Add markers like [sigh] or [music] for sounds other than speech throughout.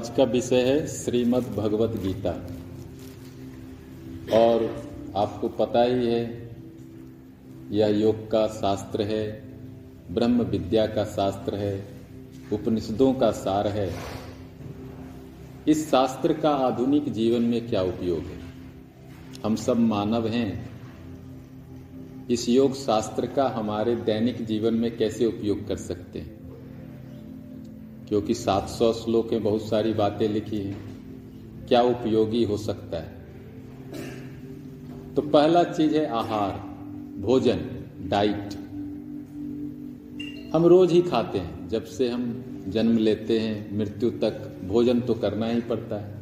आज का विषय है श्रीमद् भगवत गीता। और आपको पता ही है, यह योग का शास्त्र है, ब्रह्म विद्या का शास्त्र है, उपनिषदों का सार है। इस शास्त्र का आधुनिक जीवन में क्या उपयोग है? हम सब मानव हैं। इस योग शास्त्र का हमारे दैनिक जीवन में कैसे उपयोग कर सकते हैं? क्योंकि 700 श्लोक बहुत सारी बातें लिखी हैं। क्या उपयोगी हो सकता है? तो पहला चीज़ है आहार, भोजन, डाइट। हम रोज ही खाते हैं। जब से हम जन्म लेते हैं, मृत्यु तक भोजन तो करना ही पड़ता है।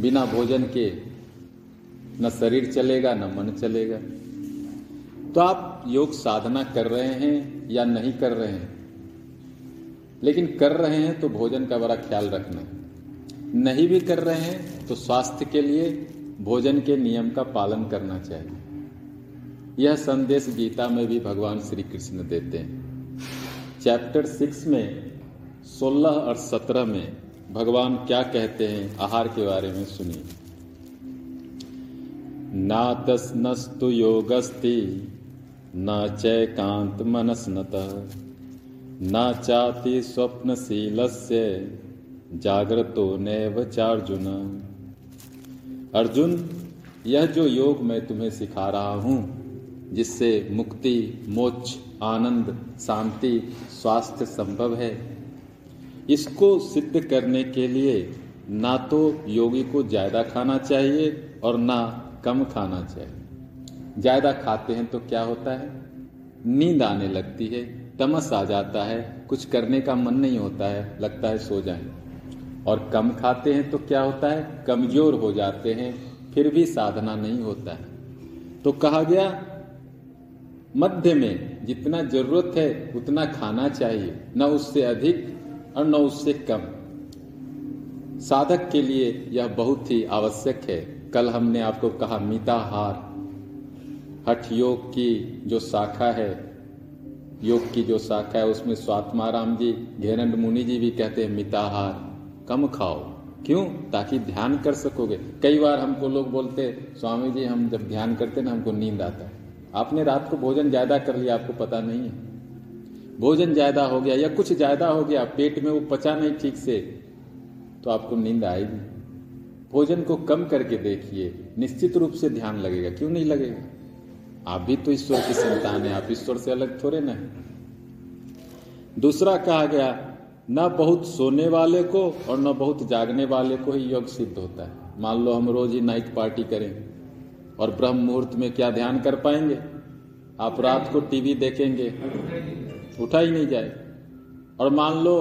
बिना भोजन के न शरीर चलेगा, न मन चलेगा। तो आप योग साधना कर रहे हैं या नहीं कर रहे हैं? लेकिन कर रहे हैं तो भोजन का बड़ा ख्याल रखना। नहीं भी कर रहे हैं तो स्वास्थ्य के लिए भोजन के नियम का पालन करना चाहिए। यह संदेश गीता में भी भगवान श्री कृष्ण देते हैं। चैप्टर सिक्स में, सोलह और सत्रह में भगवान क्या कहते हैं आहार के बारे में सुनिए। नातस्नस्तु योगस्ति न चैकांत मनस्नत। न चाति स्वप्नशील से जागृतो नैव चार्जुन। अर्जुन, यह जो योग मैं तुम्हें सिखा रहा हूँ, जिससे मुक्ति, मोक्ष, आनंद, शांति, स्वास्थ्य संभव है, इसको सिद्ध करने के लिए ना तो योगी को ज़्यादा खाना चाहिए और ना कम खाना चाहिए। ज़्यादा खाते हैं तो क्या होता है? नींद आने लगती है। तमस आ जाता है, कुछ करने का मन नहीं होता है, लगता है सो जाए। और कम खाते हैं तो क्या होता है? कमज़ोर हो जाते हैं, फिर भी साधना नहीं होता है। तो कहा गया, मध्य में जितना ज़रूरत है, उतना खाना चाहिए, न उससे अधिक और न उससे कम। साधक के लिए यह बहुत ही आवश्यक है। कल हमने आपको कहा, मिताहार। हठ योग की जो शाखा है योग की जो शाखा है, उसमें स्वात्माराम जी, घेरंड मुनि जी भी कहते हैं, मिताहार, कम खाओ। क्यों? ताकि ध्यान कर सकोगे। कई बार हमको लोग बोलते स्वामी जी, हम जब ध्यान करते ना, हमको नींद आता है। आपने रात को भोजन ज़्यादा कर लिया, आपको पता नहीं है। भोजन ज़्यादा हो गया या कुछ ज़्यादा हो गया, पेट में वो पचा नहीं ठीक से तो आपको नींद आएगी। भोजन को कम करके देखिए, निश्चित रूप से ध्यान लगेगा। क्यों नहीं लगेगा? आप भी तो ईश्वर की संतान है, आप ईश्वर से अलग थोड़े ना दूसरा कहा गया, न बहुत सोने वाले को और न बहुत जागने वाले को ही योग सिद्ध होता है। मान लो हम रोज ही नाइट पार्टी करें और ब्रह्म मुहूर्त में क्या ध्यान कर पाएँगे? आप रात को टीवी देखेंगे, उठा ही नहीं जाए। और मान लो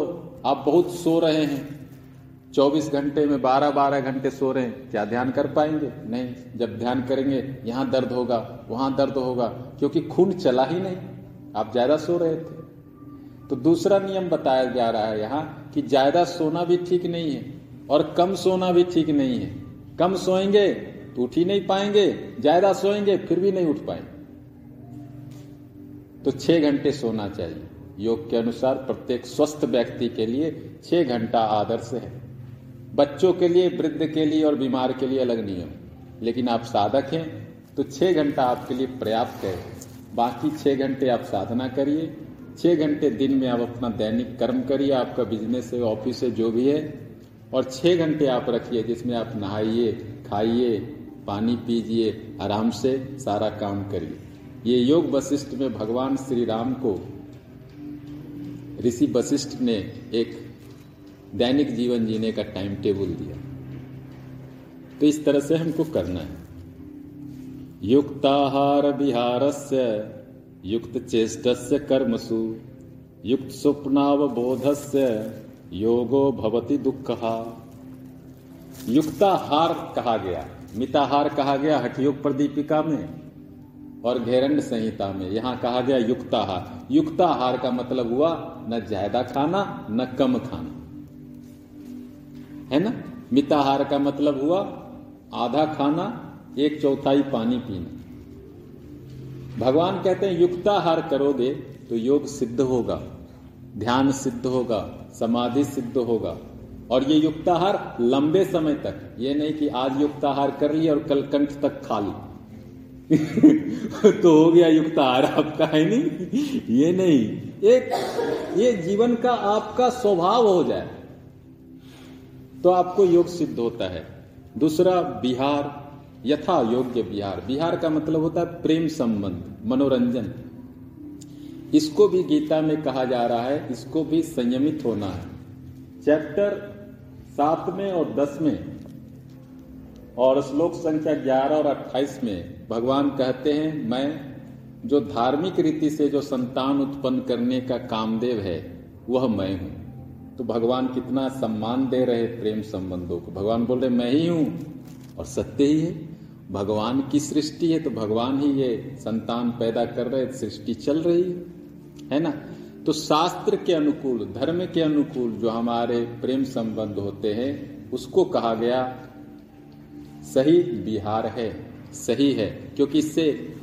आप बहुत सो रहे हैं 24 घंटे में 12 12 घंटे सो रहे हैं। क्या ध्यान कर पाएँगे? नहीं। जब ध्यान करेंगे, यहाँ दर्द होगा, वहाँ दर्द होगा, क्योंकि खून चला ही नहीं। आप ज़्यादा सो रहे थे। तो दूसरा नियम बताया जा रहा है यहाँ कि ज़्यादा सोना भी ठीक नहीं है और कम सोना भी ठीक नहीं है। कम सोएँगे तो उठ ही नहीं पाएँगे, ज़्यादा सोएँगे फिर भी नहीं उठ पाएँगे। तो छह घंटे सोना चाहिए। योग के अनुसार प्रत्येक स्वस्थ व्यक्ति के लिए छह घंटा आदर्श है। बच्चों के लिए, वृद्ध के लिए और बीमार के लिए अलग नियम। लेकिन आप साधक हैं तो छह घंटा आपके लिए पर्याप्त है। बाकी छह घंटे आप साधना करिए। छह घंटे दिन में आप अपना दैनिक कर्म करिए, आपका बिज़नेस है ऑफ़िस है, जो भी है। और छह घंटे आप रखिए, जिसमें आप नहाइए, खाइए, पानी पीजिए, आराम से सारा काम करिए। ये योग वशिष्ठ में भगवान श्री राम को ऋषि वशिष्ठ ने एक दैनिक जीवन जीने का टाइम टेबल दिया। तो इस तरह से हमको करना है। युक्ताहार विहारस्य, युक्त चेष्टस्य कर्मसु, युक्त स्वप्नावबोधस्य, योगो भवति दुखहा युक्ताहार कहा गया। मिताहार कहा गया हठयोग प्रदीपिका में और घेरंड संहिता में। यहाँ कहा गया युक्ताहार। युक्ताहार का मतलब हुआ न ज़्यादा खाना, न कम खाना। है ना? मिताहार का मतलब हुआ आधा खाना, एक चौथाई पानी पीना। भगवान कहते हैं, युक्ताहार करोगे तो योग सिद्ध होगा, ध्यान सिद्ध होगा, समाधि सिद्ध होगा। और ये युक्ताहार लंबे समय तक, ये नहीं कि आज युक्ताहार कर लिया और कल कंठ तक खा ली। [laughs] तो हो गया युक्ताहार, आपका है नहीं? ये नहीं। एक, ये जीवन का आपका स्वभाव हो जाए। तो आपको योग सिद्ध होता है। दूसरा बिहार यथा योग्य बिहार बिहार का मतलब होता है प्रेम संबंध, मनोरंजन। इसको भी गीता में कहा जा रहा है, इसको भी संयमित होना है। चैप्टर सात में और दस में और श्लोक संख्या ग्यारह और अट्ठाईस में भगवान कहते हैं, मैं, जो धार्मिक रीति से जो संतान उत्पन्न करने का कामदेव है, वह मैं हूँ। तो भगवान कितना सम्मान दे रहे प्रेम संबंधों को। भगवान बोल रहे, मैं ही हूँ और सत्य ही है। भगवान की सृष्टि है तो भगवान ही ये संतान पैदा कर रहे सृष्टि चल रही है। है ना? तो शास्त्र के अनुकूल, धर्म के अनुकूल जो हमारे प्रेम संबंध होते हैं, उसको कहा गया, सही बिहार है, सही है। क्योंकि इससे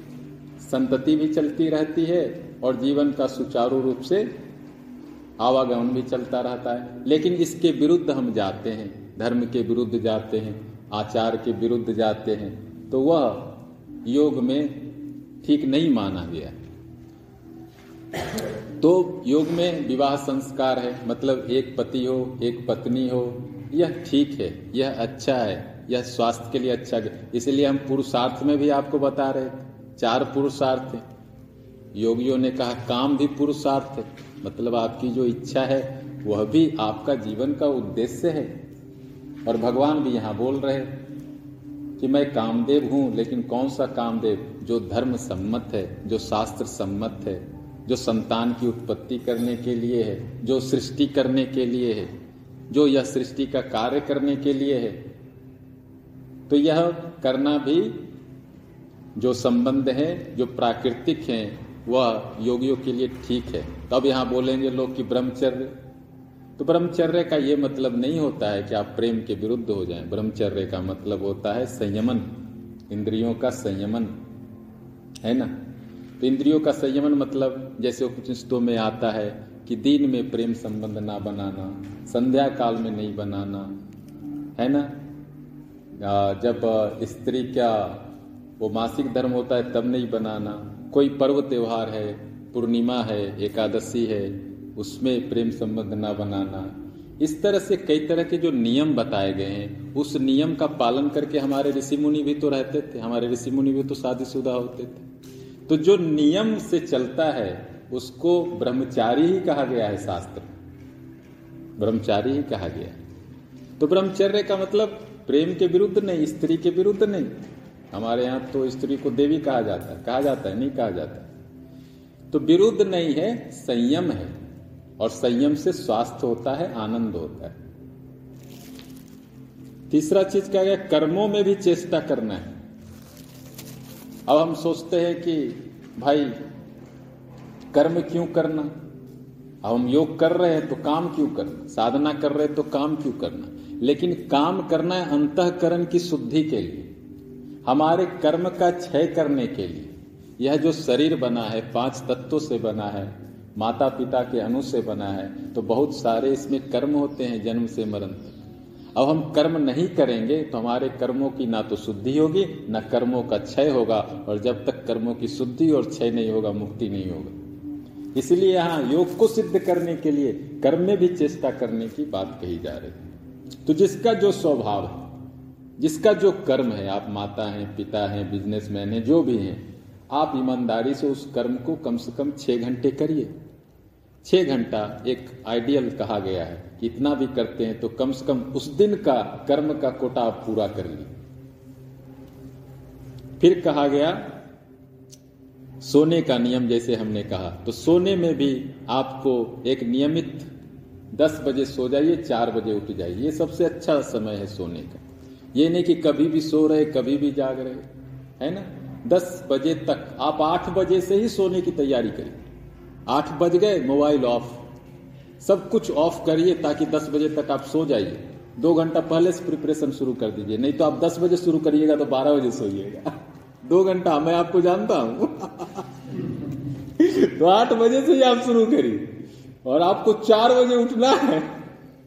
संतति भी चलती रहती है और जीवन का सुचारू रूप से आवागमन भी चलता रहता है। लेकिन इसके विरुद्ध हम जाते हैं, धर्म के विरुद्ध जाते हैं, आचार के विरुद्ध जाते हैं तो वह योग में ठीक नहीं माना गया। तो योग में विवाह संस्कार है मतलब एक पति हो, एक पत्नी हो, यह ठीक है, यह अच्छा है, यह स्वास्थ्य के लिए अच्छा है। इसलिए हम पुरुषार्थ में भी आपको बता रहे चार पुरुषार्थ योगियों ने कहा, काम भी पुरुषार्थ है। मतलब आपकी जो इच्छा है, वह भी आपका जीवन का उद्देश्य है। और भगवान भी यहाँ बोल रहे कि मैं कामदेव हूँ, लेकिन कौन सा कामदेव? जो धर्म सम्मत है, जो शास्त्र सम्मत है, जो संतान की उत्पत्ति करने के लिए है, जो सृष्टि करने के लिए है, जो यह सृष्टि का कार्य करने के लिए है। तो यह करना भी जो संबंध है, जो प्राकृतिक है वह योगियों के लिए ठीक है। तब यहाँ बोलेंगे लोग कि ब्रह्मचर्य। तो ब्रह्मचर्य का यह मतलब नहीं होता है कि आप प्रेम के विरुद्ध हो जाएँ। ब्रह्मचर्य का मतलब होता है संयमन। इंद्रियों का संयमन। है ना? तो इंद्रियों का संयमन मतलब जैसे उपनिषदों में आता है कि दिन में प्रेम संबंध ना बनाना, संध्या काल में नहीं बनाना। है ना? जब स्त्री का वो मासिक धर्म होता है तब नहीं बनाना। कोई पर्व त्योहार है, पूर्णिमा है, एकादशी है, उसमें प्रेम संबंध ना बनाना। इस तरह से कई तरह के जो नियम बताए गए हैं, उस नियम का पालन करके हमारे ऋषि मुनि भी तो रहते थे, हमारे ऋषि मुनि भी तो शादीशुदा होते थे। तो जो नियम से चलता है, उसको ब्रह्मचारी ही कहा गया है शास्त्र। ब्रह्मचारी ही कहा गया तो ब्रह्मचर्य का मतलब प्रेम के विरुद्ध नहीं, स्त्री के विरुद्ध नहीं। हमारे यहाँ तो स्त्री को देवी कहा जाता है, कहा जाता है, नहीं कहा जाता तो विरुद्ध नहीं है, संयम है। और संयम से स्वास्थ्य होता है, आनंद होता है। तीसरा चीज़ क्या गया कर्मों में भी चेष्टा करना है। अब हम सोचते हैं कि, भाई, कर्म क्यों करना? अब हम योग कर रहे हैं तो काम क्यों करना? साधना कर रहे हैं तो काम क्यों करना? लेकिन काम करना है अंतकरण की शुद्धि के लिए। हमारे कर्म का क्षय करने के लिए, यह जो शरीर बना है, पाँच तत्वों से बना है माता पिता के अनु से बना है तो बहुत सारे इसमें कर्म होते हैं जन्म से मरण तक। अब हम कर्म नहीं करेंगे तो हमारे कर्मों की ना तो शुद्धि होगी, ना कर्मों का क्षय होगा, और जब तक कर्मों की शुद्धि और क्षय नहीं होगा, मुक्ति नहीं होगा। इसलिए यहाँ योग को सिद्ध करने के लिए कर्म में भी चेष्टा करने की बात कही जा रही है। तो जिसका जो स्वभाव है जिसका जो कर्म है, आप माता हैं, पिता हैं बिजनेसमैन हैं, जो भी हैं, आप ईमानदारी से उस कर्म को कम से कम छह घंटे करिए। छह घंटा एक आइडियल कहा गया है कि इतना भी करते हैं तो कम से कम उस दिन का कर्म का कोटा आप पूरा कर ली फिर कहा गया, सोने का नियम जैसे हमने कहा तो सोने में भी आपको एक नियमित दस बजे सो जाइए, चार बजे उठ जाइए। ये सबसे अच्छा समय है सोने का। ये नहीं कि कभी भी सो रहे, कभी भी जाग रहे, है ना? दस बजे तक, आप आठ बजे से ही सोने की तैयारी करिए। आठ बज गए, मोबाइल ऑफ़। सब कुछ ऑफ़ करिए ताकि दस बजे तक आप सो जाइए। दो घंटा पहले से प्रिपरेशन शुरू कर दीजिए, नहीं तो आप दस बजे शुरू करिएगा तो बारह बजे सोइएगा। [laughs] दो घंटा, मैं आपको जानता हूँ। [laughs] तो आठ बजे से ही आप शुरू करिए। और आपको चार बजे उठना है।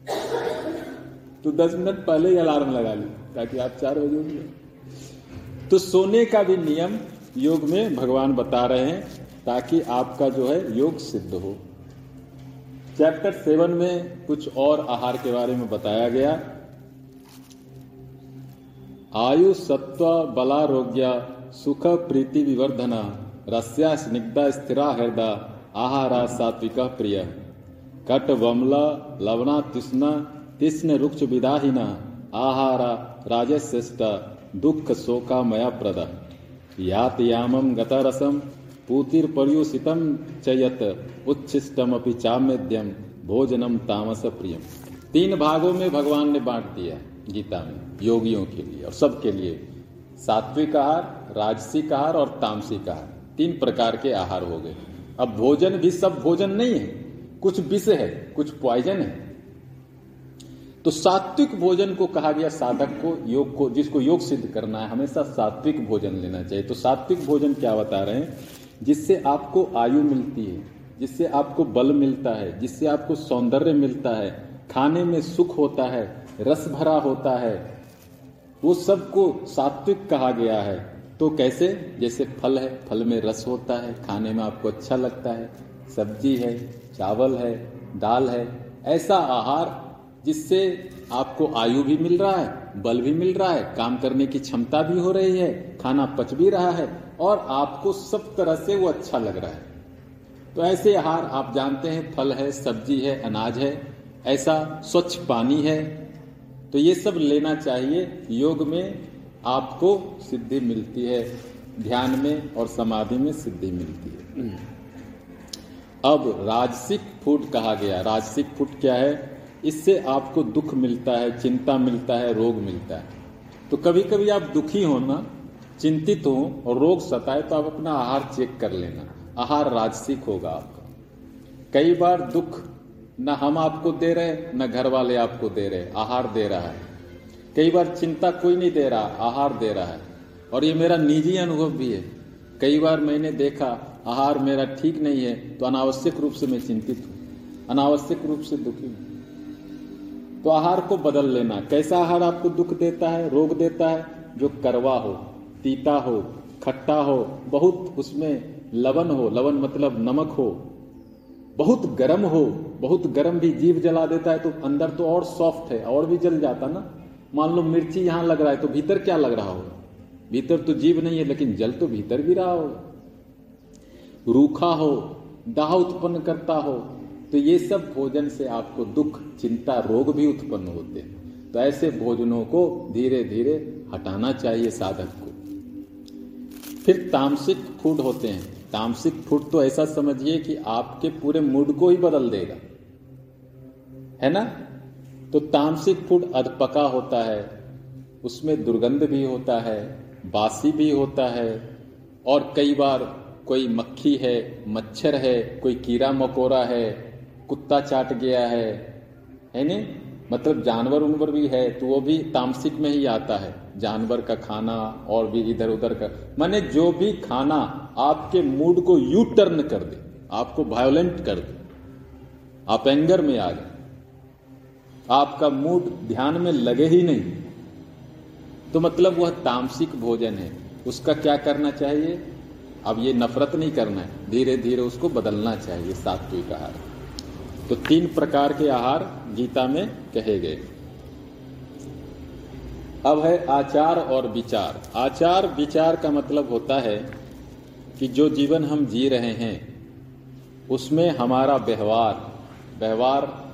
[laughs] तो दस मिनट पहले ही अलार्म लगा ली ताकि आप चार बजे उठिए। तो सोने का भी नियम योग में भगवान बता रहे हैं, ताकि आपका जो है योग सिद्ध हो। चैप्टर सेवन में कुछ और आहार के बारे में बताया गया। आयु सत्व बलारोग्य सुख प्रीति विवर्धना रस्या स्निग्धा स्थिरा हृदय आहारा सात्विक प्रिय। कट वमला लवणा तिष्ण तिष्ण रुक्ष विदाहिना। दुख शोकामया प्रद यात यामम गतरसम पूतिर पर्युषितम चयत उच्छिष्टम अपि चामेद्यम भोजनम तामस प्रियम तीन भागों में भगवान ने बांट दिया गीता में, योगियों के लिए और सबके लिए। सात्विक आहार, राजसिक आहार और तामसिक आहार, तीन प्रकार के आहार हो गए। अब भोजन भी सब भोजन नहीं है। कुछ विष है, कुछ पॉइजन है। तो सात्विक भोजन को कहा गया साधक को, योग को, जिसको योग सिद्ध करना है, हमेशा सात्विक भोजन लेना चाहिए। तो सात्विक भोजन क्या बता रहे हैं? जिससे आपको आयु मिलती है, जिससे आपको बल मिलता है, जिससे आपको सौंदर्य मिलता है, खाने में सुख होता है, रस भरा होता है, वो सबको सात्विक कहा गया है। तो कैसे? जैसे फल है, फल में रस होता है, खाने में आपको अच्छा लगता है, सब्ज़ी है, चावल है, दाल है, ऐसा आहार जिससे आपको आयु भी मिल रहा है बल भी मिल रहा है काम करने की क्षमता भी हो रही है खाना पच भी रहा है और आपको सब तरह से वो अच्छा लग रहा है। तो ऐसे आहार आप जानते हैं फल है सब्ज़ी है अनाज है ऐसा स्वच्छ पानी है। तो ये सब लेना चाहिए योग में आपको सिद्धि मिलती है ध्यान में और समाधि में सिद्धि मिलती है। अब राजसिक फ़ूड कहा गया राजसिक फ़ूड क्या है? इससे आपको दुख मिलता है, चिंता मिलता है, रोग मिलता है। तो कभी कभी आप दुखी हो ना, चिंतित हो और रोग सताए तो आप अपना आहार चेक कर लेना। आहार राजसिक होगा आपका। कई बार दुख न हम आपको दे रहे, न घर वाले आपको दे रहे, आहार दे रहा है। कई बार चिंता कोई नहीं दे रहा, आहार दे रहा है। और ये मेरा निजी अनुभव भी है। कई बार मैंने देखा, आहार मेरा ठीक नहीं है तो अनावश्यक रूप से मैं चिंतित हूँ। अनावश्यक रूप से दुखी हूँ। तो आहार को बदल लेना। कैसा आहार आपको दुख देता है, रोग देता है? जो करवा हो, तीता हो, खट्टा हो, बहुत उसमें लवन हो लवन मतलब नमक हो, बहुत गर्म हो, बहुत गर्म भी जीव जला देता है तो अंदर तो और सॉफ्ट है, और भी जल जाता ना। मान लो मिर्ची यहाँ लग रहा है तो भीतर क्या लग रहा होगा? भीतर तो जीव नहीं है, लेकिन जल तो भीतर भी रहा होगा। रूखा हो, दाह उत्पन्न करता हो तो ये सब भोजन से आपको दुख, चिंता, रोग भी उत्पन्न होते हैं। तो ऐसे भोजनों को धीरे धीरे हटाना चाहिए साधक को। फिर तामसिक फ़ूड होते हैं। तामसिक फ़ूड तो ऐसा समझिए कि आपके पूरे मूड को ही बदल देगा। है ना? तो तामसिक फ़ूड अधपका होता है, उसमें दुर्गंध भी होता है, बासी भी होता है, और कई बार कोई मक्खी है, मच्छर है, कोई कीड़ा मकोड़ा है कुत्ता चाट गया है है नहीं? मतलब जानवर उनवर भी है तो वो भी तामसिक में ही आता है। जानवर का खाना और भी इधर उधर का। माने जो भी खाना आपके मूड को यू टर्न कर दे, आपको वायोलेंट कर दे, आप एंगर में आ जाए। आपका मूड ध्यान में लगे ही नहीं। तो मतलब वह तामसिक भोजन है। उसका क्या करना चाहिए? अब ये नफरत नहीं करना है। धीरे धीरे उसको बदलना चाहिए, सात्विक आहार। तो तीन प्रकार के आहार गीता में कहे गए। अब है आचार और विचार। आचार, विचार का मतलब होता है कि जो जीवन हम जी रहे हैं, उसमें हमारा व्यवहार व्यवहार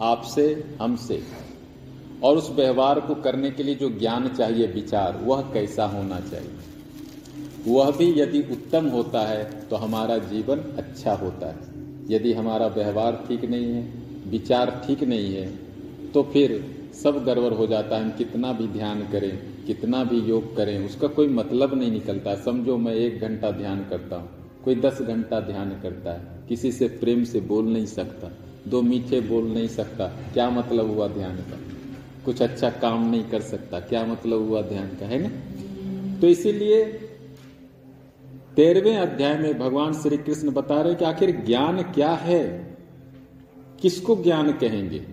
आपसे, हमसे, और उस व्यवहार को करने के लिए जो ज्ञान चाहिए, विचार, वह कैसा होना चाहिए? वह भी यदि उत्तम होता है तो हमारा जीवन अच्छा होता है। यदि हमारा व्यवहार ठीक नहीं है, विचार ठीक नहीं है तो फिर सब गड़बड़ हो जाता है। हम कितना भी ध्यान करें, कितना भी योग करें, उसका कोई मतलब नहीं निकलता। समझो, मैं एक घंटा ध्यान करता हूँ, कोई दस घंटा ध्यान करता है, किसी से प्रेम से बोल नहीं सकता, दो मीठे बोल नहीं सकता। क्या मतलब हुआ ध्यान का? कुछ अच्छा काम नहीं कर सकता, क्या मतलब हुआ ध्यान का, है ना? तो इसीलिए तेरहवें अध्याय में भगवान श्री कृष्ण बता रहे कि आखिर ज्ञान क्या है? किसको ज्ञान कहेंगे?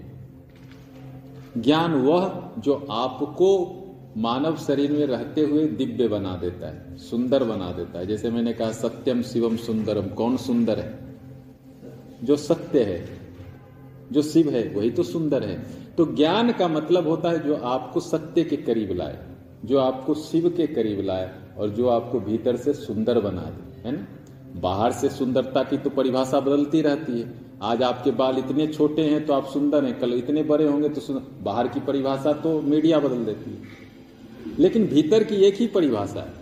ज्ञान वह जो आपको मानव शरीर में रहते हुए दिव्य बना देता है, सुंदर बना देता है। जैसे मैंने कहा, सत्यम शिवम सुंदरम। कौन सुंदर है? जो सत्य है, जो शिव है, वही तो सुंदर है। तो ज्ञान का मतलब होता है जो आपको सत्य के करीब लाए, जो आपको शिव के करीब लाए। और जो आपको भीतर से सुंदर बना दे, है ना? बाहर से सुंदरता की तो परिभाषा बदलती रहती है। आज आपके बाल इतने छोटे हैं तो आप सुंदर हैं, कल इतने बड़े होंगे तो सुंदर। बाहर की परिभाषा तो मीडिया बदल देती है। लेकिन भीतर की एक ही परिभाषा है।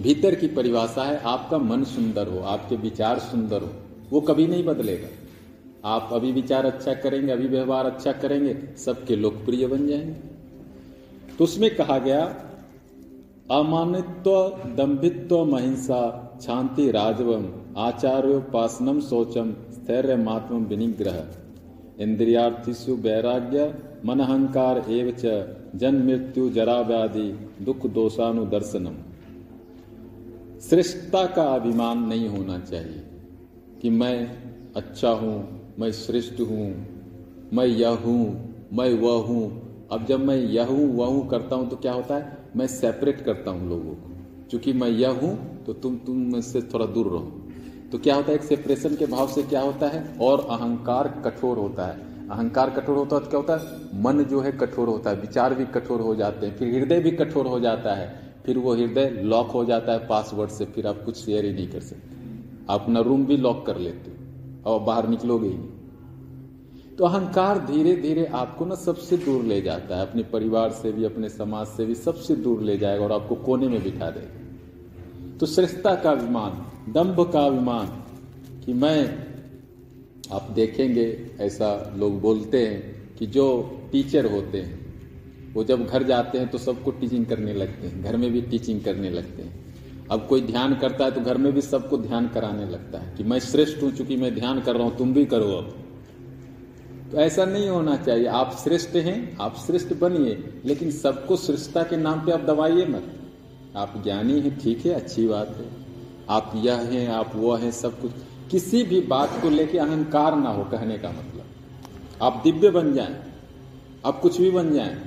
भीतर की परिभाषा है, आपका मन सुंदर हो, आपके विचार सुंदर हो, वो कभी नहीं बदलेगा। आप अभी विचार अच्छा करेंगे, अभी व्यवहार अच्छा करेंगे, सबके लोकप्रिय बन जाएँगे। तो उसमें कहा गया अमानित्व दंभित्व महिंसा शांति राजवम आचार्योपासनम स्थैर्य मात्म विनिग्रह। इंद्रियार्थिषु वैराग्य मन अहंकार एव जन मृत्यु जरा व्याधि दुख दोषानुदर्शनम श्रेष्ठता का अभिमान नहीं होना चाहिए कि मैं अच्छा हूँ, मैं श्रेष्ठ हूँ, मैं यह हूँ, मैं वह हूँ। अब जब मैं यह हूँ, वह हूँ करता हूँ तो क्या होता है? मैं सेपरेट करता हूँ लोगों को। क्योंकि मैं यह हूँ तो तुम तुम मुझसे थोड़ा दूर रहो। तो क्या होता है, एक सेपरेशन के भाव से क्या होता है? और अहंकार कठोर होता है। अहंकार कठोर होता है तो क्या होता है? मन जो है कठोर होता है, विचार भी कठोर हो जाते हैं, फिर हृदय भी कठोर हो जाता है, फिर वो हृदय लॉक हो जाता है पासवर्ड से, फिर आप कुछ शेयर ही नहीं कर सकते। आप अपना रूम भी लॉक कर लेते हो। और बाहर निकलोगे ही नहीं। तो अहंकार धीरे धीरे आपको ना सबसे दूर ले जाता है। अपने परिवार से भी, अपने समाज से भी सबसे दूर ले जाएगा और आपको कोने में बिठा देगा। तो श्रेष्ठता का अभिमान दंभ का अभिमान कि मैं, आप देखेंगे, ऐसा लोग बोलते हैं कि जो टीचर होते हैं, वो जब घर जाते हैं तो सबको टीचिंग करने लगते हैं। घर में भी टीचिंग करने लगते हैं। अब कोई ध्यान करता है तो घर में भी सबको ध्यान कराने लगता है कि मैं श्रेष्ठ हूँ चूँकि मैं ध्यान कर रहा हूँ, तुम भी करो अब। तो ऐसा नहीं होना चाहिए। आप श्रेष्ठ हैं, आप श्रेष्ठ बनिए, लेकिन सबको श्रेष्ठता के नाम पे आप दबाइए मत। आप ज्ञानी हैं, ठीक है, अच्छी बात है। आप यह हैं, आप वह हैं, सब कुछ। किसी भी बात को लेके अहंकार ना हो, कहने का मतलब। आप दिव्य बन जाएँ, आप कुछ भी बन जाएँ,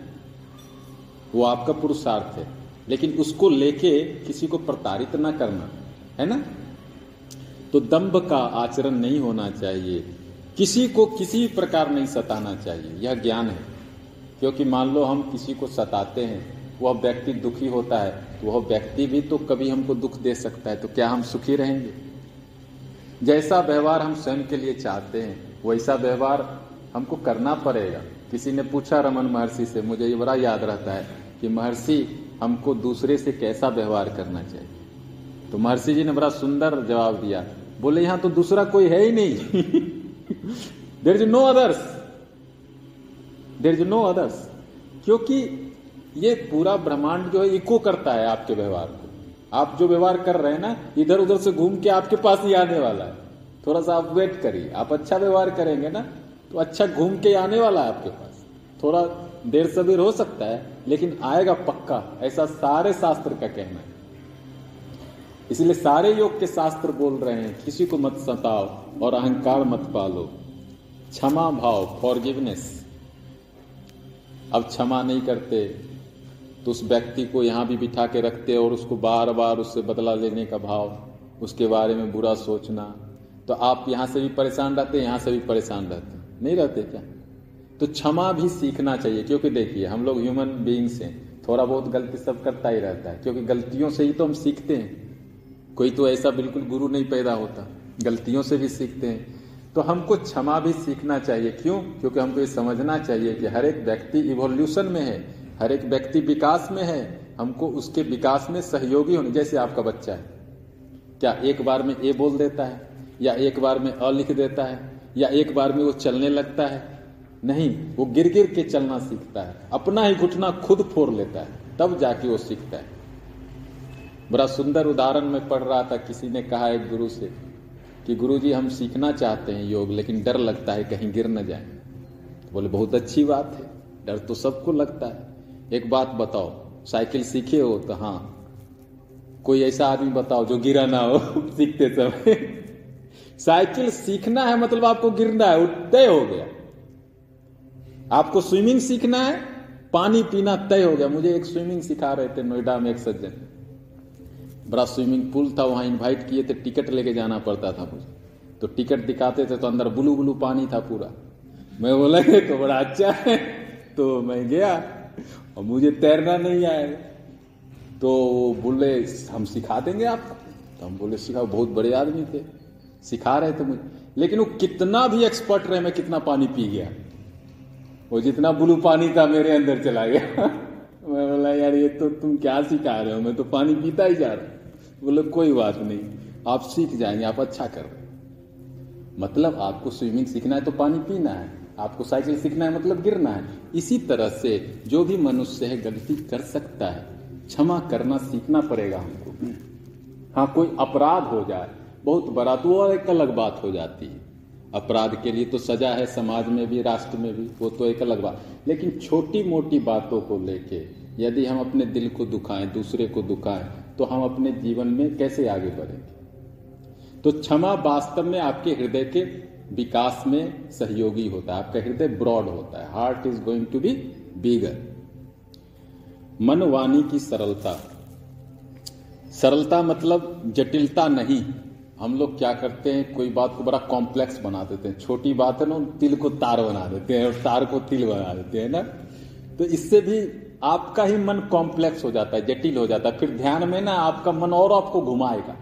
वो आपका पुरुषार्थ है। लेकिन उसको लेके किसी को प्रताड़ित ना करना, है ना? तो दंभ का आचरण नहीं होना चाहिए। किसी को किसी प्रकार नहीं सताना चाहिए, यह ज्ञान है। क्योंकि मान लो हम किसी को सताते हैं वह व्यक्ति दुखी होता है तो वह व्यक्ति भी तो कभी हमको दुख दे सकता है तो क्या हम सुखी रहेंगे? जैसा व्यवहार हम स्वयं के लिए चाहते हैं, वैसा व्यवहार हमको करना पड़ेगा। किसी ने पूछा रमन महर्षि से, मुझे ये बड़ा याद रहता है कि महर्षि, हमको दूसरे से कैसा व्यवहार करना चाहिए? तो महर्षि जी ने बड़ा सुंदर जवाब दिया, बोले, यहाँ तो दूसरा कोई है ही नहीं। [laughs] There is no others there is no others क्योंकि ये पूरा ब्रह्मांड जो है इको करता है आपके व्यवहार को। आप जो व्यवहार कर रहे हैं ना इधर उधर से घूम के आपके पास ही आने वाला है। थोड़ा सा आप वेट करिए। आप अच्छा व्यवहार करेंगे ना तो अच्छा घूम के आने वाला है आपके पास। थोड़ा देर सबेर हो सकता है, लेकिन आएगा पक्का। ऐसा सारे शास्त्र का कहना है। इसलिए सारे योग के शास्त्र बोल रहे हैं, किसी को मत सताओ और अहंकार मत पालो। क्षमा भाव फॉरगिवनेस अब क्षमा नहीं करते तो उस व्यक्ति को यहाँ भी बिठा के रखते और उसको बार बार उससे बदला लेने का भाव, उसके बारे में बुरा सोचना तो आप यहाँ से भी परेशान रहते यहाँ से भी परेशान रहते नहीं रहते क्या? तो क्षमा भी सीखना चाहिए, क्योंकि देखिए, हम लोग ह्यूमन बीइंग्स हैं, थोड़ा बहुत गलती सब करता ही रहता है, क्योंकि गलतियों से ही तो हम सीखते हैं। कोई तो ऐसा बिल्कुल गुरु नहीं पैदा होता। गलतियों से भी सीखते हैं। तो हमको क्षमा भी सीखना चाहिए। क्यों? क्योंकि हमको ये समझना चाहिए कि हर एक व्यक्ति इवोल्यूशन में है, हर एक व्यक्ति विकास में है। हमको उसके विकास में सहयोगी होने, जैसे आपका बच्चा है। क्या एक बार में ए बोल देता है, या एक बार में अ लिख देता है, या एक बार में वो चलने लगता है? नहीं, वो गिर गिर के चलना सीखता है। अपना ही घुटना खुद फोड़ लेता है, तब जाके वो सीखता है। बड़ा सुंदर उदाहरण में पढ़ रहा था, किसी ने कहा एक गुरु से कि गुरु जी हम सीखना चाहते हैं योग, लेकिन डर लगता है कहीं गिर न जाए। तो बोले, बहुत अच्छी बात है, डर तो सबको लगता है। एक बात बताओ, साइकिल सीखे हो तो हाँ कोई ऐसा आदमी बताओ जो गिरा ना हो, [laughs] सीखते समय। साइकिल सीखना है मतलब आपको गिरना है तय हो गया। आपको स्विमिंग सीखना है, पानी पीना तय हो गया। मुझे एक स्विमिंग सिखा रहे थे नोएडा में एक सज्जन। बड़ा स्विमिंग पूल था, वहाँ इनवाइट किए थे, टिकट लेके जाना पड़ता था मुझे। तो टिकट दिखाते थे तो अंदर ब्लू ब्लू पानी था पूरा। मैं बोला, ये तो बड़ा अच्छा है। तो मैं गया, और मुझे तैरना नहीं आया। तो वो बोले, हम सिखा देंगे आपको। तो हम बोले सिखा बहुत बड़े आदमी थे, सिखा रहे थे मुझे। लेकिन वो कितना भी एक्सपर्ट रहे, मैं कितना पानी पी गया। वो जितना ब्लू पानी था, मेरे अंदर चला गया। [laughs] मैं बोला, यार, ये तो तुम क्या सिखा रहे हो? मैं तो पानी पीता ही जा रहा बोले कोई बात नहीं। आप सीख जाएँगे, आप अच्छा कर रहे मतलब आपको स्विमिंग सीखना है तो पानी पीना है। आपको साइकिल सीखना है मतलब गिरना है। इसी तरह से जो भी मनुष्य है, गलती कर सकता है। क्षमा करना सीखना पड़ेगा हमको। हाँ कोई अपराध हो जाए, बहुत बड़ा तो और एक अलग बात हो जाती है। अपराध के लिए तो सजा है समाज में भी, राष्ट्र में भी, वो तो एक अलग बात। लेकिन छोटी मोटी बातों को लेके यदि हम अपने दिल को दुखाएँ, दूसरे को दुखाएँ तो हम अपने जीवन में कैसे आगे बढ़ेंगे? तो क्षमा वास्तव में आपके हृदय के विकास में सहयोगी होता है, आपका हृदय ब्रॉड होता है। Heart is going to be bigger मन वाणी की सरलता। सरलता मतलब जटिलता नहीं। हम लोग क्या करते हैं? कोई बात को बड़ा कॉम्प्लेक्स बना देते हैं। छोटी बात है ना तिल को तार बना देते हैं और तार को तिल बना देते हैं ना? तो इससे भी आपका ही मन कॉम्प्लेक्स हो जाता है, जटिल हो जाता है। फिर ध्यान में ना आपका मन और आपको घुमाएगा।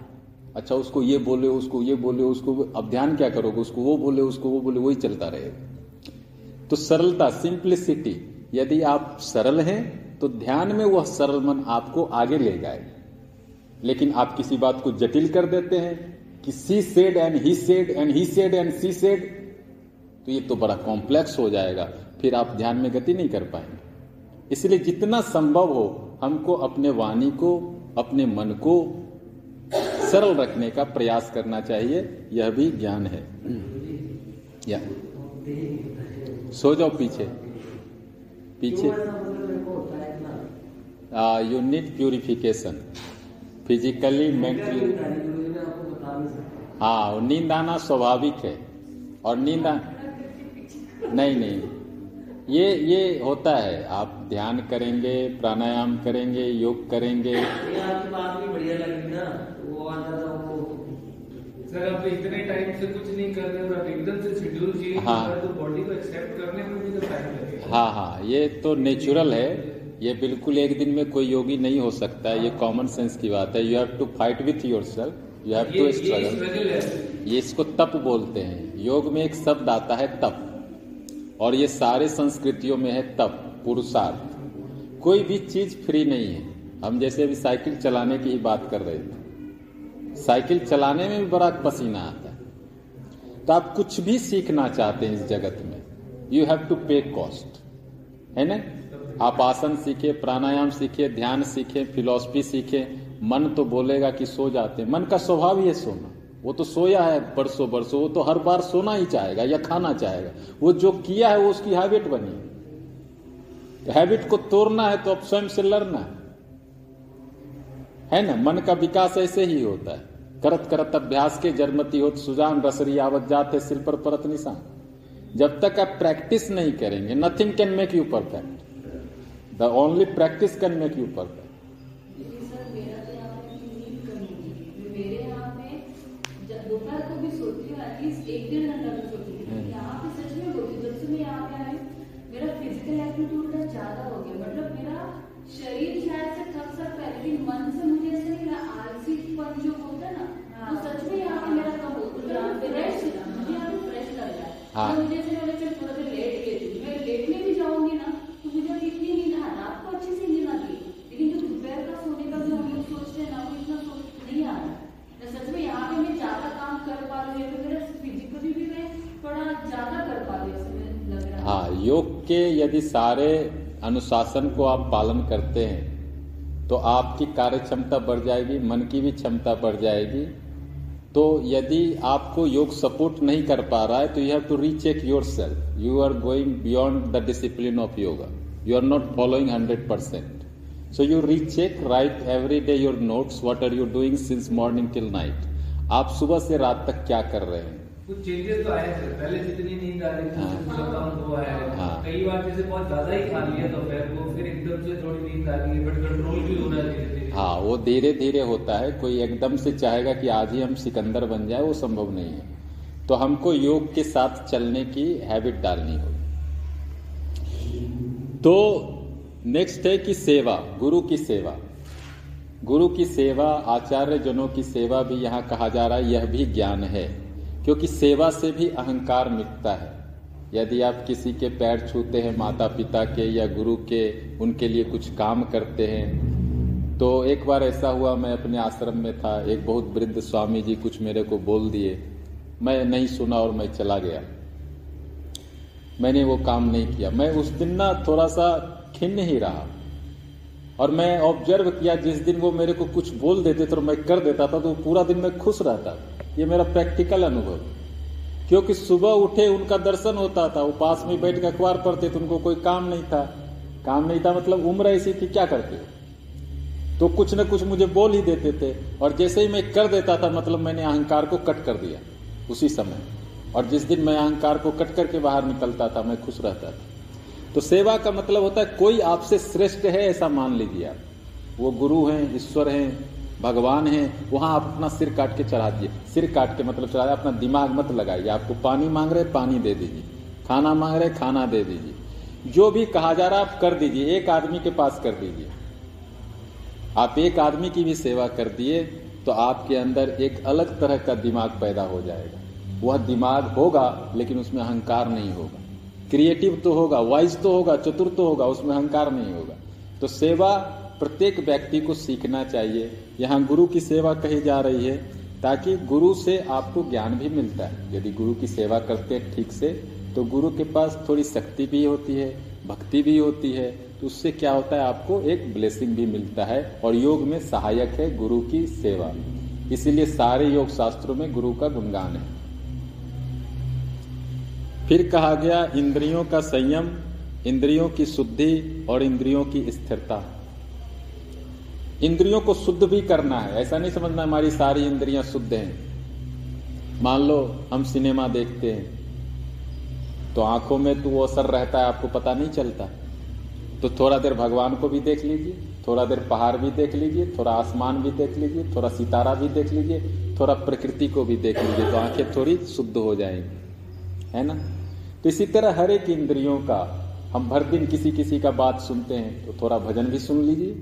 अच्छा उसको ये बोले, उसको ये बोले, उसको अब ध्यान क्या करोगे? उसको वो बोले, उसको वो बोले, वही चलता रहेगा। तो सरलता सिंप्लिसिटी यदि आप सरल हैं तो ध्यान में वह सरल मन आपको आगे ले जाए लेकिन आप किसी बात को जटिल कर देते हैं कि she said and he said and he said and she said तो ये तो बड़ा कॉम्प्लेक्स हो जाएगा। फिर आप ध्यान में गति नहीं कर पाएँगे। इसलिए जितना संभव हो, हमको अपने वाणी को, अपने मन को सरल रखने का प्रयास करना चाहिए, यह भी ज्ञान है। या। सो जाओ पीछे। पीछे। You need purification physically mentally हाँ नींद आना स्वाभाविक है। और नींद नहीं नहीं। ये ये होता है। आप ध्यान करेंगे प्राणायाम करेंगे योग करेंगे। बढ़िया लगी ना सर अब इतने टाइम से कुछ नहीं कर रहे और एकदम से शेड्यूल चेंज हाँ। तो बॉडी को एक्सेप्ट करने में भी तो टाइम लगेगा। हाँ हाँ ये तो नेचुरल है। ये बिल्कुल एक दिन में कोई योगी नहीं हो सकता है। ये कॉमन सेंस की बात है। You have to fight with yourself you have to struggle ये इसको तप बोलते हैं। योग में एक शब्द आता है तप। और ये सारे संस्कृतियों में है तप, पुरुषार्थ। कोई भी चीज़ फ्री नहीं है। हम जैसे अभी साइकिल चलाने की ही बात कर रहे थे। साइकिल चलाने में भी बड़ा पसीना आता है। तो आप कुछ भी सीखना चाहते हैं इस जगत में you have to pay cost है ना? आप आसन सीखे, प्राणायाम सीखे, ध्यान सीखे फिलोसफी सीखे, मन तो बोलेगा कि सो जाते मन का स्वभाव ही है सोना। वो तो सोया है बरसों बरसों, वो तो हर बार सोना ही चाहेगा या खाना चाहेगा। वो जो किया है, वो उसकी हैबिट बनी तो हैबिट को तोड़ना है तो अब स्वयं से लड़ना है। है ना? मन का विकास ऐसे ही होता है। करत करत अभ्यास के जरमती हो सुजान रसरी आवत जाते सिर पर परत निशान। जब तक आप प्रैक्टिस नहीं करेंगे nothing can make you perfect the only practice can make you perfect एक डेढ़ घंटा भी सोती हूँ यहाँ पे सच में बोलती जब से मैं यहाँ पे आई मेरा फ़िज़िकल एक्टिविटी ज़्यादा हो गया मतलब मेरा शरीर शायद से थक सकता है लेकिन मन से मुझे ऐसा नहीं लगा आलसीपन जो होता है ना हाँ। तो सच में यहाँ पे मेरा कम होता है फ्रेश मुझे यहाँ पे फ्रेश लग रहा है हाँ। तो मुझे ऐसे लगा चल थोड़ा देर लेट लेती मैं लेटने भी जाऊँगी ना तो मुझे इतनी नींद हाँ रात को अच्छी से नींद आती है लेकिन जो दोपहर का सोने का जो हम लोग सोचते हैं ना वो इतना सोच नहीं आ रहा सच में यहाँ पे मैं ज़्यादा काम कर पा रही हूँ मेरा फिजिकली भी मैं थोड़ा ज़्यादा कर पा रही हूँ लग रहा है हाँ योग के यदि सारे अनुशासन को आप पालन करते हैं तो आपकी कार्य क्षमता बढ़ जाएगी, मन की भी क्षमता बढ़ जाएगी। तो यदि आपको योग सपोर्ट नहीं कर पा रहा है तो you have to recheck yourself you are going beyond the discipline of yoga you are not following hundred percent so you recheck right every day your notes what are you doing since morning till night आप सुबह से रात तक क्या कर रहे हैं? कुछ चेंजेस तो आए सर पहले जितनी नींद आ रही थी हाँ। वो आया हाँ। कई बार जैसे बहुत ज़्यादा ही खा लिया दोपहर को फिर एकदम से थोड़ी नींद आ रही है बट कंट्रोल भी हो रहा है धीरे धीरे हाँ वो धीरे धीरे होता है। कोई एकदम से चाहेगा कि आज ही हम सिकंदर बन जाए वो संभव नहीं है। तो हमको योग के साथ चलने की हैबिट डालनी होगी। तो नेक्स्ट है कि सेवा गुरु की सेवा। गुरु की सेवा आचार्य जनों की सेवा भी यहाँ कहा जा रहा है यह भी ज्ञान है। क्योंकि सेवा से भी अहंकार मिटता है। यदि आप किसी के पैर छूते हैं माता पिता के या गुरु के, उनके लिए कुछ काम करते हैं तो एक बार ऐसा हुआ, मैं अपने आश्रम में था, एक बहुत वृद्ध स्वामी जी कुछ मेरे को बोल दिए। मैं नहीं सुना और मैं चला गया। मैंने वो काम नहीं किया। मैं उस दिन ना थोड़ा सा खिन्न ही रहा और मैं ऑब्ज़र्व किया, जिस दिन वो मेरे को कुछ बोल देते तो मैं कर देता था तो पूरा दिन मैं खुश रहता ये मेरा प्रैक्टिकल अनुभव। क्योंकि सुबह उठे उनका दर्शन होता था, वो पास में बैठ के अखबार पढ़ते तो उनको कोई काम नहीं था। काम नहीं था मतलब उम्र ऐसी थी, क्या करते? तो कुछ न कुछ मुझे बोल ही देते थे, और जैसे ही मैं कर देता था मतलब मैंने अहंकार को कट कर दिया उसी समय। और जिस दिन मैं अहंकार को कट करके बाहर निकलता था, मैं खुश रहता था। तो सेवा का मतलब होता है, कोई आपसे श्रेष्ठ है ऐसा मान लीजिए आप। वो गुरु हैं, ईश्वर हैं भगवान है, वहाँ आप अपना सिर काट के चढ़ा दिए सिर काट के मतलब चढ़ा अपना दिमाग मत लगाइए। आपको पानी मांग रहे पानी दे दीजिए। खाना मांग रहे खाना दे दीजिए। जो भी कहा जा रहा आप कर दीजिए। एक आदमी के पास कर दीजिए। आप एक आदमी की भी सेवा कर दिए तो आपके अंदर एक अलग तरह का दिमाग पैदा हो जाएगा। वह दिमाग होगा, लेकिन उसमें अहंकार नहीं होगा। क्रिएटिव तो होगा, वाइज तो होगा, चतुर तो होगा, उसमें अहंकार नहीं होगा। तो सेवा प्रत्येक व्यक्ति को सीखना चाहिए। यहाँ गुरु की सेवा कही जा रही है ताकि गुरु से आपको ज्ञान भी मिलता है। यदि गुरु की सेवा करते हैं ठीक से तो गुरु के पास थोड़ी शक्ति भी होती है, भक्ति भी होती है तो उससे क्या होता है, आपको एक ब्लेसिंग भी मिलता है और योग में सहायक है गुरु की सेवा। इसीलिए सारे योग शास्त्रों में गुरु का गुणगान है। फिर कहा गया, इंद्रियों का संयम, इंद्रियों की शुद्धि और इंद्रियों की स्थिरता। इंद्रियों को शुद्ध भी करना है। ऐसा नहीं समझना हमारी सारी इंद्रियाँ शुद्ध हैं। मान लो, हम सिनेमा देखते हैं तो आँखों में तो वो असर रहता है, आपको पता नहीं चलता। तो थोड़ा देर भगवान को भी देख लीजिए, थोड़ा देर पहाड़ भी देख लीजिए, थोड़ा आसमान भी देख लीजिए, थोड़ा सितारा भी देख लीजिए, थोड़ा प्रकृति को भी देख लीजिए तो आँखें थोड़ी शुद्ध हो जाएँगी। है ना? तो इसी तरह हर एक इंद्रियों का, हम भर दिन किसी किसी का बात सुनते हैं तो थोड़ा भजन भी सुन लीजिए।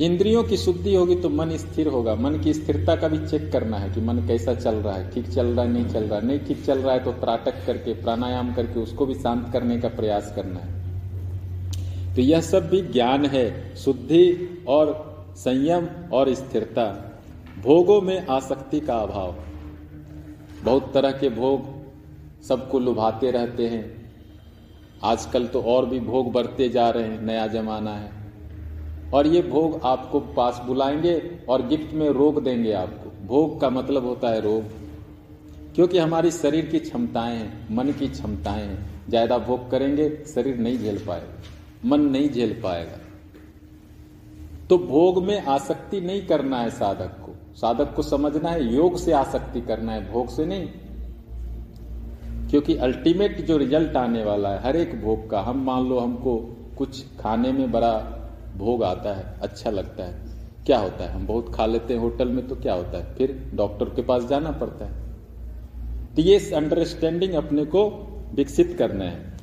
इंद्रियों की शुद्धि होगी तो मन स्थिर होगा। मन की स्थिरता का भी चेक करना है कि मन कैसा चल रहा है। ठीक चल रहा है, नहीं चल रहा है। नहीं ठीक चल रहा है तो त्राटक करके, प्राणायाम करके उसको भी शांत करने का प्रयास करना है। तो यह सब भी ज्ञान है, शुद्धि और संयम और स्थिरता। भोगों में आसक्ति का अभाव। बहुत तरह के भोग सबको लुभाते रहते हैं। आजकल तो और भी भोग बढ़ते जा रहे हैं, नया जमाना है। और ये भोग आपको पास बुलाएँगे और गिफ्ट में रोग देंगे आपको। भोग का मतलब होता है रोग। क्योंकि हमारी शरीर की क्षमताएँ हैं, मन की क्षमताएँ हैं। ज़्यादा भोग करेंगे, शरीर नहीं झेल पाएगा। मन नहीं झेल पाएगा। तो भोग में आसक्ति नहीं करना है साधक को। साधक को समझना है, योग से आसक्ति करना है, भोग से नहीं। क्योंकि अल्टीमेट जो रिज़ल्ट आने वाला है, हर एक भोग का, हम मान लो हमको कुछ खाने में बड़ा भोग आता है अच्छा लगता है। क्या होता है? हम बहुत खा लेते हैं होटल में तो क्या होता है? फिर डॉक्टर के पास जाना पड़ता है। तो ये अंडरस्टैंडिंग अपने को विकसित करना है।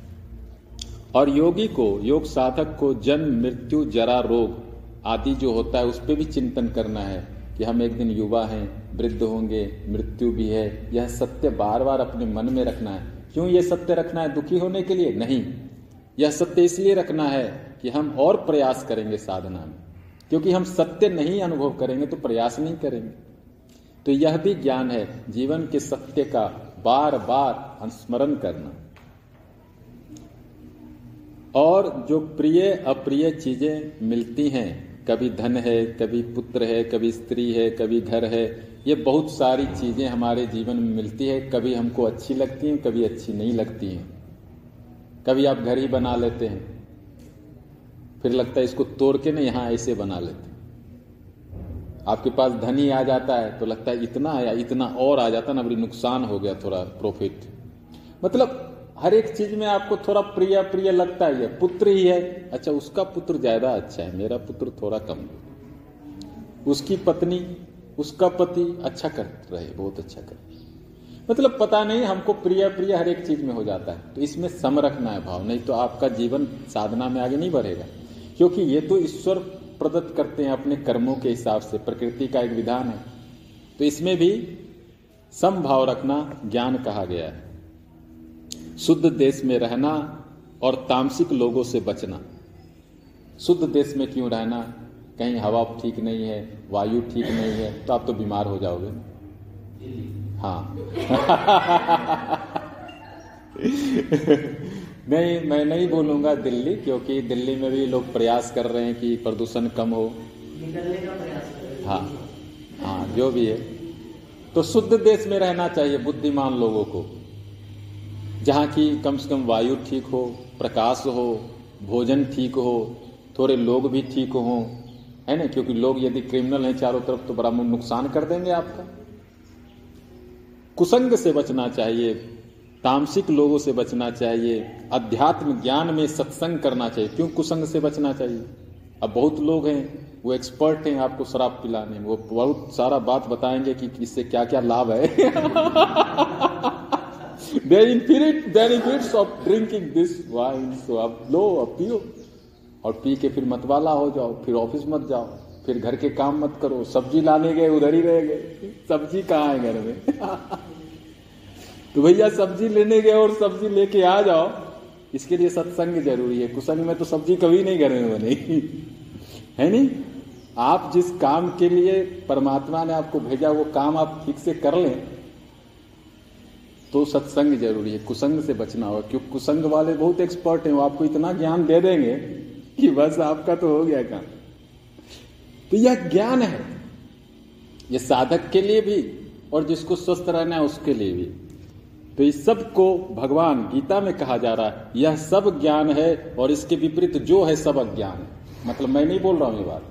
और योगी को, योग साधक को जन्म, मृत्यु, जरा रोग आदि जो होता है, उस पर भी चिंतन करना है कि हम एक दिन युवा हैं, वृद्ध होंगे, मृत्यु भी है। यह सत्य बार बार अपने मन में रखना है। क्यों यह सत्य रखना है दुखी होने के लिए? नहीं। यह सत्य इसलिए रखना है कि हम और प्रयास करेंगे साधना में। क्योंकि हम सत्य नहीं अनुभव करेंगे तो प्रयास नहीं करेंगे। तो यह भी ज्ञान है, जीवन के सत्य का बार बार अनुस्मरण करना। और जो प्रिय, अप्रिय चीज़ें मिलती हैं, कभी धन है, कभी पुत्र है, कभी स्त्री है, कभी घर है, ये बहुत सारी चीज़ें हमारे जीवन में मिलती है। कभी हमको अच्छी लगती हैं, कभी अच्छी नहीं लगती हैं। कभी आप घर ही बना लेते हैं। फिर लगता है इसको तोड़ के ना यहाँ ऐसे बना लेते। आपके पास धनी आ जाता है तो लगता है इतना आया, इतना और आ जाता ना, बड़ी नुकसान हो गया थोड़ा प्रॉफिट मतलब हर एक चीज़ में आपको थोड़ा प्रिय प्रिय लगता ही पुत्र ही है। अच्छा उसका पुत्र ज़्यादा अच्छा है, मेरा पुत्र थोड़ा कम उसकी पत्नी, उसका पति अच्छा कर रहे, बहुत अच्छा कर मतलब पता नहीं, हमको प्रिय प्रिय हर एक चीज़ में हो जाता है। तो इसमें सम रखना है भाव, नहीं तो आपका जीवन साधना में आगे नहीं बढ़ेगा। क्योंकि ये तो ईश्वर प्रदत्त करते हैं अपने कर्मों के हिसाब से, प्रकृति का एक विधान है। तो इसमें भी समभाव रखना ज्ञान कहा गया है। शुद्ध देश में रहना और तामसिक लोगों से बचना। शुद्ध देश में क्यों रहना? कहीं हवा ठीक नहीं है, वायु ठीक नहीं है तो आप तो बीमार हो जाओगे। हाँ। [laughs] [laughs] नहीं मैं नहीं बोलूँगा दिल्ली क्योंकि दिल्ली में भी लोग प्रयास कर रहे हैं कि प्रदूषण कम हो। निकलने का प्रयास हाँ। हाँ जो भी है। तो शुद्ध देश में रहना चाहिए बुद्धिमान लोगों को। जहाँ की कम से कम वायु ठीक हो प्रकाश हो भोजन ठीक हो थोड़े लोग भी ठीक हो है ना? क्योंकि लोग यदि क्रिमिनल हैं चारों तरफ़ तो बड़ा नुकसान कर देंगे आपका। कुसंग से बचना चाहिए। तामसिक लोगों से बचना चाहिए, अध्यात्म ज्ञान में सत्संग करना चाहिए। क्यों कुसंग से बचना चाहिए? अब बहुत लोग हैं, वो एक्सपर्ट हैं आपको शराब पिलाने में। वो बहुत सारा बात बताएँगे कि इससे क्या क्या लाभ है। Infinite benefits of drinking this wine so आप लो, अब पियो। और पी के फिर मतवाला हो जाओ, फिर ऑफ़िस मत जाओ। फिर घर के काम मत करो। सब्ज़ी लाने गए, उधर ही रह गए। सब्ज़ी कहाँ है घर में? [laughs] तो भैया सब्ज़ी लेने गए और सब्ज़ी लेके आ जाओ। इसके लिए सत्संग ज़रूरी है। कुसंग में तो सब्ज़ी कभी नहीं घर में बनेगी है नहीं? आप जिस काम के लिए परमात्मा ने आपको भेजा, वो काम आप ठीक से कर लें तो सत्संग ज़रूरी है। कुसंग से बचना होगा, क्योंकि कुसंग वाले बहुत एक्सपर्ट हैं, वो आपको इतना ज्ञान दे देंगे कि बस आपका तो हो गया काम। तो यह ज्ञान है। ये साधक के लिए भी और जिसको स्वस्थ रहना है, उसके लिए भी। तो इस सबको भगवान गीता में कहा जा रहा है, यह सब ज्ञान है और इसके विपरीत जो है सब अज्ञान है। मतलब मैं नहीं बोल रहा हूँ ये बात।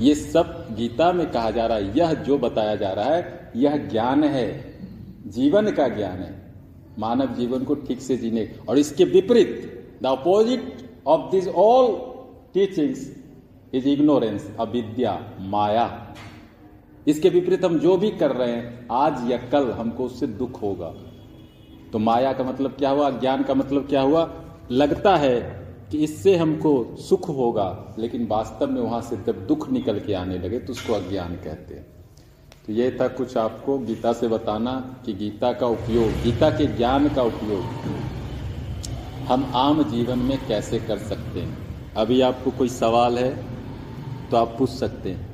ये सब गीता में कहा जा रहा है, यह जो बताया जा रहा है, यह ज्ञान है। जीवन का ज्ञान है। मानव जीवन को ठीक से जीने। और इसके विपरीत the opposite of this all teachings is ignorance अविद्या, माया। इसके विपरीत हम जो भी कर रहे हैं, आज या कल हमको उससे दुख होगा। तो माया का मतलब क्या हुआ? ज्ञान का मतलब क्या हुआ? लगता है कि इससे हमको सुख होगा, लेकिन वास्तव में वहाँ से जब दुख निकल के आने लगे तो उसको अज्ञान कहते हैं। तो यह था कुछ आपको गीता से बताना कि गीता का उपयोग, गीता के ज्ञान का उपयोग हम आम जीवन में कैसे कर सकते हैं। अभी आपको कोई सवाल है तो आप पूछ सकते हैं।